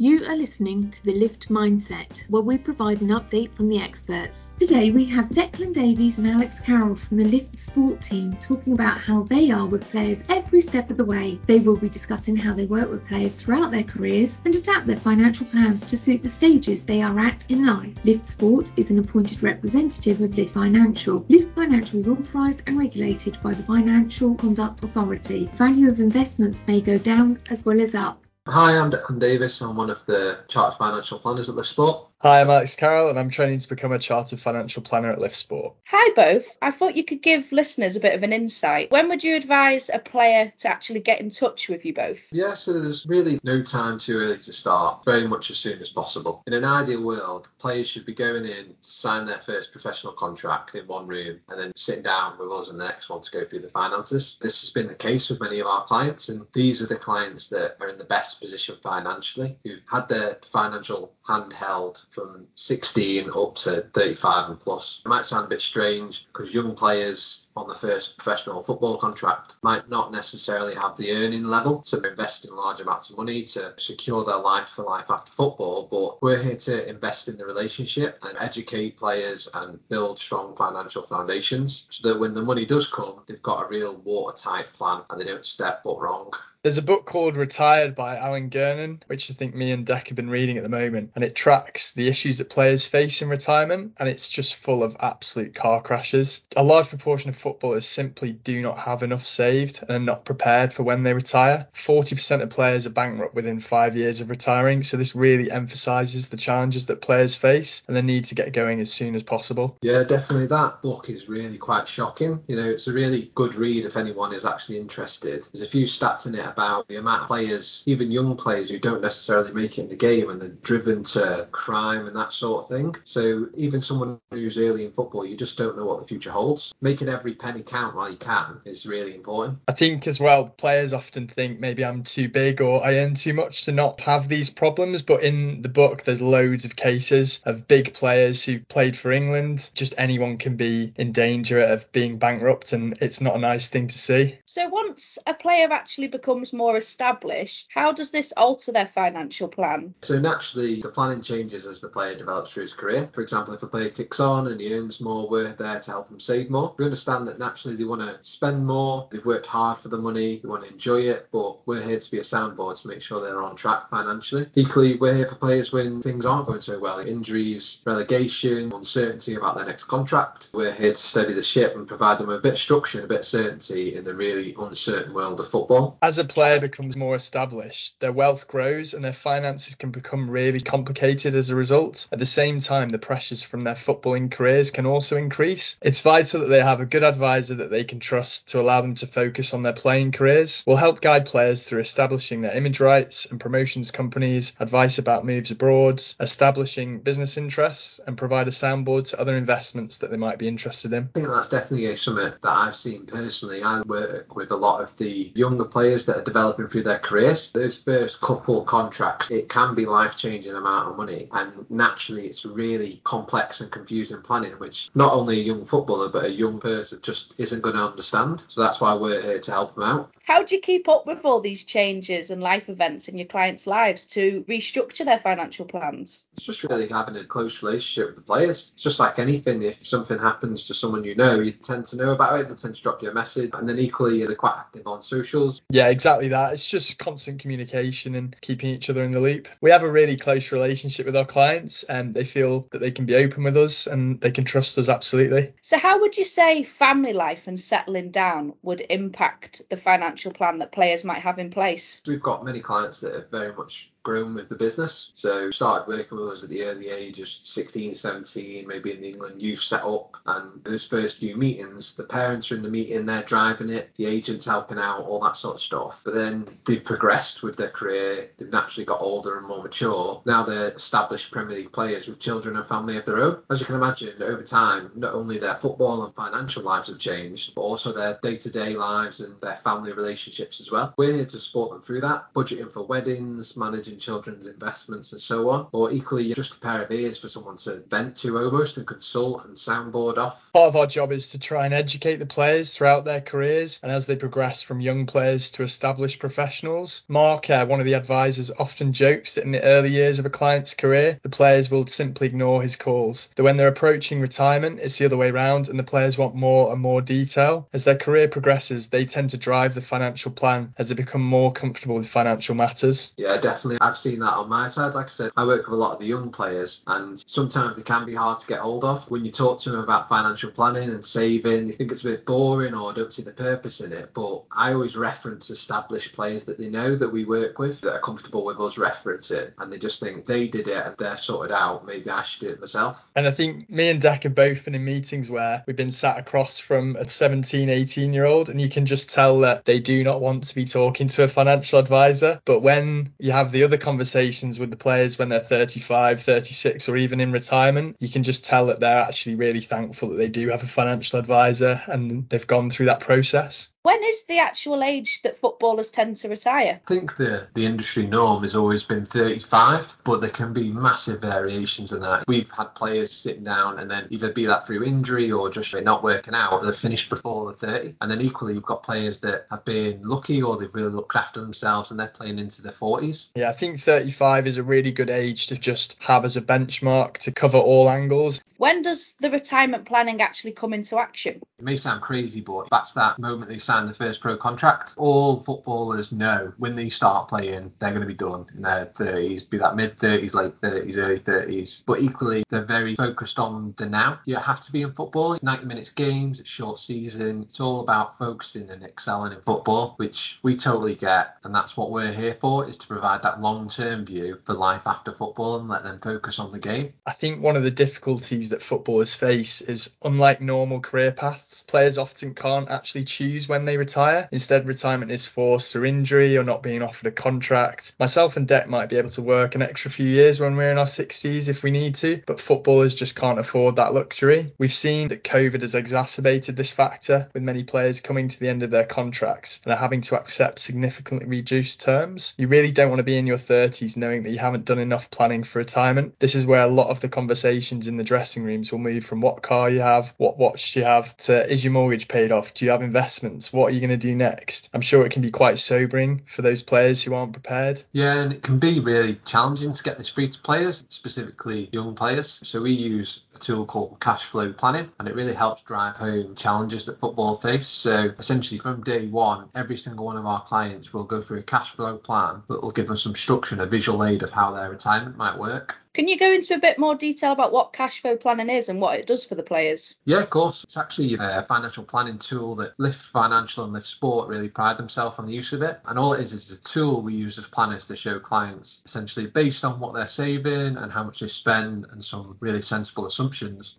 You are listening to the Lift Mindset, where we provide an update from the experts. Today we have Declan Davies and Alex Carroll from the Lift Sport team talking about how they are with players every step of the way. They will be discussing how they work with players throughout their careers and adapt their financial plans to suit the stages they are at in life. Lift Sport is an appointed representative of Lift Financial. Lift Financial is authorised and regulated by the Financial Conduct Authority. Value of investments may go down as well as up. Hi, I'm Declan Davies. I'm one of the chartered financial planners at Lift Sport. Hi, I'm Alex Carroll, and I'm training to become a chartered financial planner at Lift Sport. Hi, both. I thought you could give listeners a bit of an insight. When would you advise a player to actually get in touch with you both? Yeah, so there's really no time too early to start, very much as soon as possible. In an ideal world, players should be going in to sign their first professional contract in one room and then sitting down with us and the next one to go through the finances. This has been the case with many of our clients, and these are the clients that are in the best position financially, who've had their financial hand held from 16 up to 35 and plus. It might sound a bit strange because young players on the first professional football contract might not necessarily have the earning level to invest in large amounts of money to secure their life for life after football. But we're here to invest in the relationship and educate players and build strong financial foundations so that when the money does come, they've got a real watertight plan and they don't step but wrong. There's a book called Retired by Alan Gernon, which I think me and Deck have been reading at the moment, and it tracks the issues that players face in retirement, and it's just full of absolute car crashes. A large proportion of footballers simply do not have enough saved and are not prepared for when they retire. 40% of players are bankrupt within five years of retiring, so this really emphasises the challenges that players face and the need to get going as soon as possible. Yeah, definitely. That book is really quite shocking. You know, it's a really good read if anyone is actually interested. There's a few stats in it about the amount of players, even young players, who don't necessarily make it in the game and they're driven to crime and that sort of thing. So even someone who's early in football, you just don't know what the future holds. Making every penny count while you can is really important. I think as well, players often think maybe I'm too big or I earn too much to not have these problems. But in the book, there's loads of cases of big players who played for England. Just anyone can be in danger of being bankrupt, and it's not a nice thing to see. So once a player actually becomes more established, how does this alter their financial plan? So naturally, the planning changes as the player develops through his career. For example, if a player kicks on and he earns more, we're there to help him save more. We understand that naturally they want to spend more, they've worked hard for the money, they want to enjoy it, but we're here to be a soundboard to make sure they're on track financially. Equally, we're here for players when things aren't going so well, injuries, relegation, uncertainty about their next contract. We're here to steady the ship and provide them a bit of structure and a bit of certainty in the really uncertain world of football. As a player becomes more established, their wealth grows and their finances can become really complicated as a result. At the same time, the pressures from their footballing careers can also increase. It's vital that they have a good advisor that they can trust to allow them to focus on their playing careers. We'll help guide players through establishing their image rights and promotions companies, advice about moves abroad, establishing business interests, and provide a soundboard to other investments that they might be interested in. I think that's definitely a summit that I've seen personally. I work with a lot of the younger players that are developing through their careers. Those first couple contracts, it can be life changing amount of money, and naturally, it's really complex and confusing planning, which not only a young footballer but a young person just isn't going to understand. So that's why we're here to help them out. How do you keep up with all these changes and life events in your clients' lives to restructure their financial plans? It's just really having a close relationship with the players. It's just like anything. If something happens to someone you know, you tend to know about it. They tend to drop you a message, and then equally, they're quite active on socials. Yeah, exactly that. It's just constant communication and keeping each other in the loop. We have a really close relationship with our clients, and they feel that they can be open with us and they can trust us absolutely. So, how would you say family life and settling down would impact the financial plan that players might have in place? We've got many clients that are very much grown with the business. So started working with us at the early age of 16, 17, maybe in the England youth set up. And those first few meetings, the parents are in the meeting, they're driving it, the agent's helping out, all that sort of stuff. But then they've progressed with their career, they've naturally got older and more mature. Now they're established Premier League players with children and family of their own. As you can imagine, over time, not only their football and financial lives have changed, but also their day to day lives and their family relationships as well. We're here to support them through that, budgeting for weddings, managing children's investments and so on. Or equally, just a pair of ears for someone to vent to almost and consult and soundboard off. Part of our job is to try and educate the players throughout their careers and as they progress from young players to established professionals. Mark, uh, one of the advisors, often jokes that in the early years of a client's career, the players will simply ignore his calls. That when they're approaching retirement, it's the other way around and the players want more and more detail. As their career progresses, they tend to drive the financial plan as they become more comfortable with financial matters. Yeah, definitely. I've seen that on my side. Like I said, I work with a lot of the young players, and sometimes they can be hard to get hold of. When you talk to them about financial planning and saving, they think it's a bit boring or don't see the purpose in it. But I always reference established players that they know that we work with that are comfortable with us referencing, and they just think they did it and they're sorted out. Maybe I should do it myself. And I think me and Deck have both been in meetings where we've been sat across from a 17, 18 year old, and you can just tell that they do not want to be talking to a financial advisor. But when you have the other conversations with the players when they're 35, 36, or even in retirement, you can just tell that they're actually really thankful that they do have a financial advisor and they've gone through that process. When is the actual age that footballers tend to retire? I think the, the industry norm has always been 35, but there can be massive variations in that. We've had players sitting down and then either be that through injury or just not working out, they've finished before the 30. And then equally, you've got players that have been lucky or they've really looked after themselves and they're playing into their 40s. Yeah, I think 35 is a really good age to just have as a benchmark to cover all angles. When does the retirement planning actually come into action? It may sound crazy, but that's that moment they sign the first pro contract. All footballers know when they start playing, they're going to be done in their 30s, be that mid 30s, late 30s, early 30s. But equally, they're very focused on the now. You have to be in football. 90 minutes games, it's short season. It's all about focusing and excelling in football, which we totally get. And that's what we're here for, is to provide that long term view for life after football and let them focus on the game. I think one of the difficulties that footballers face is unlike normal career paths, players often can't actually choose when they retire. Instead, retirement is forced through injury or not being offered a contract. Myself and Deck might be able to work an extra few years when we're in our 60s if we need to, but footballers just can't afford that luxury. We've seen that COVID has exacerbated this factor, with many players coming to the end of their contracts and are having to accept significantly reduced terms. You really don't want to be in your 30s knowing that you haven't done enough planning for retirement. This is where a lot of the conversations in the dressing rooms will move from what car you have, what watch you have, to is your mortgage paid off? Do you have investments? What are you going to do next? I'm sure it can be quite sobering for those players who aren't prepared. Yeah, and it can be really challenging to get this free to players, specifically young players. So we use a tool called cash flow planning, and it really helps drive home challenges that football face. So essentially, from day one, every single one of our clients will go through a cash flow plan that will give us some structure and a visual aid of how their retirement might work. Can you go into a bit more detail about what cash flow planning is and what it does for the players? Yeah, of course. It's actually a financial planning tool that Lift Financial and Lift Sport really pride themselves on the use of it. And all it is is a tool we use as planners to show clients essentially based on what they're saving and how much they spend and some really sensible assumptions,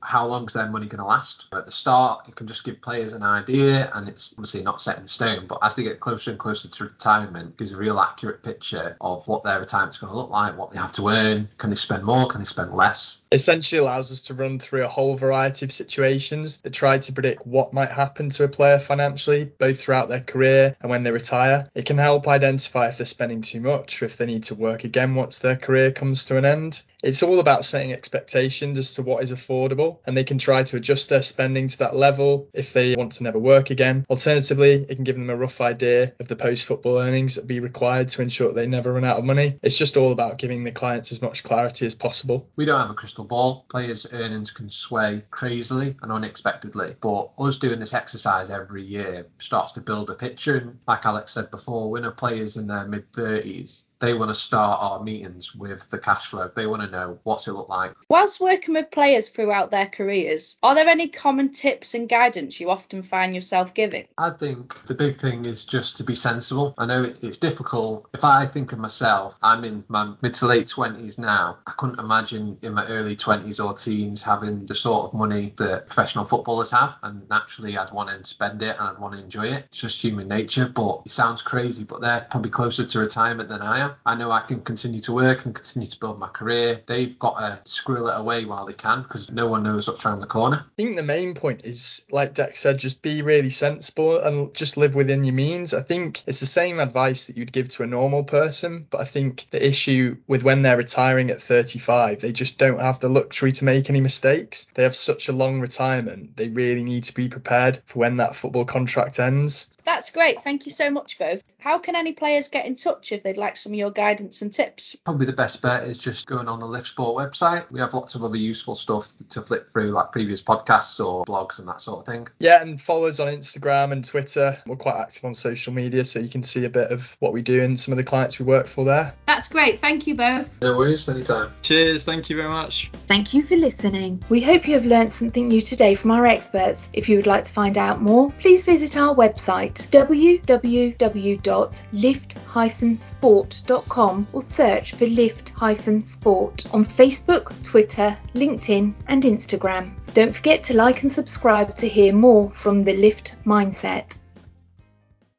how long is their money going to last? At the start, it can just give players an idea and it's obviously not set in stone, but as they get closer and closer to retirement, gives a real accurate picture of what their retirement's going to look like, what they have to earn, can they spend more, can they spend less? Essentially allows us to run through a whole variety of situations that try to predict what might happen to a player financially, both throughout their career and when they retire. It can help identify if they're spending too much or if they need to work again once their career comes to an end. It's all about setting expectations as to what is affordable, and they can try to adjust their spending to that level if they want to never work again. Alternatively, it can give them a rough idea of the post football earnings that be required to ensure that they never run out of money. It's just all about giving the clients as much clarity as possible. We don't have a crystal ball. Players' earnings can sway crazily and unexpectedly, but us doing this exercise every year starts to build a picture. And like Alex said before, when a player's in their mid 30s, they want to start our meetings with the cash flow. They want to know what's it look like. Whilst working with players throughout their careers, are there any common tips and guidance you often find yourself giving? I think the big thing is just to be sensible. I know it's difficult. If I think of myself, I'm in my mid to late 20s now. I couldn't imagine in my early 20s or teens having the sort of money that professional footballers have. And naturally, I'd want to spend it and I'd want to enjoy it. It's just human nature. But it sounds crazy, but they're probably closer to retirement than I am. I know I can continue to work and continue to build my career. They've got to squirrel it away while they can because no one knows what's around the corner. I think the main point is, like Dex said, just be really sensible and just live within your means. I think it's the same advice that you'd give to a normal person, but I think the issue with when they're retiring at 35, they just don't have the luxury to make any mistakes. They have such a long retirement, they really need to be prepared for when that football contract ends. That's great. Thank you so much, both. How can any players get in touch if they'd like some of your guidance and tips? Probably the best bet is just going on the Lift Sport website. We have lots of other useful stuff to flip through, like previous podcasts or blogs and that sort of thing. Yeah, and follow us on Instagram and Twitter. We're quite active on social media, so you can see a bit of what we do and some of the clients we work for there. That's great. Thank you both. No worries, anytime. Cheers. Thank you very much. Thank you for listening. We hope you have learned something new today from our experts. If you would like to find out more, please visit our website www.lift-sport.com or search for Lift-Sport on Facebook, Twitter, LinkedIn, and Instagram. Don't forget to like and subscribe to hear more from the Lift Mindset.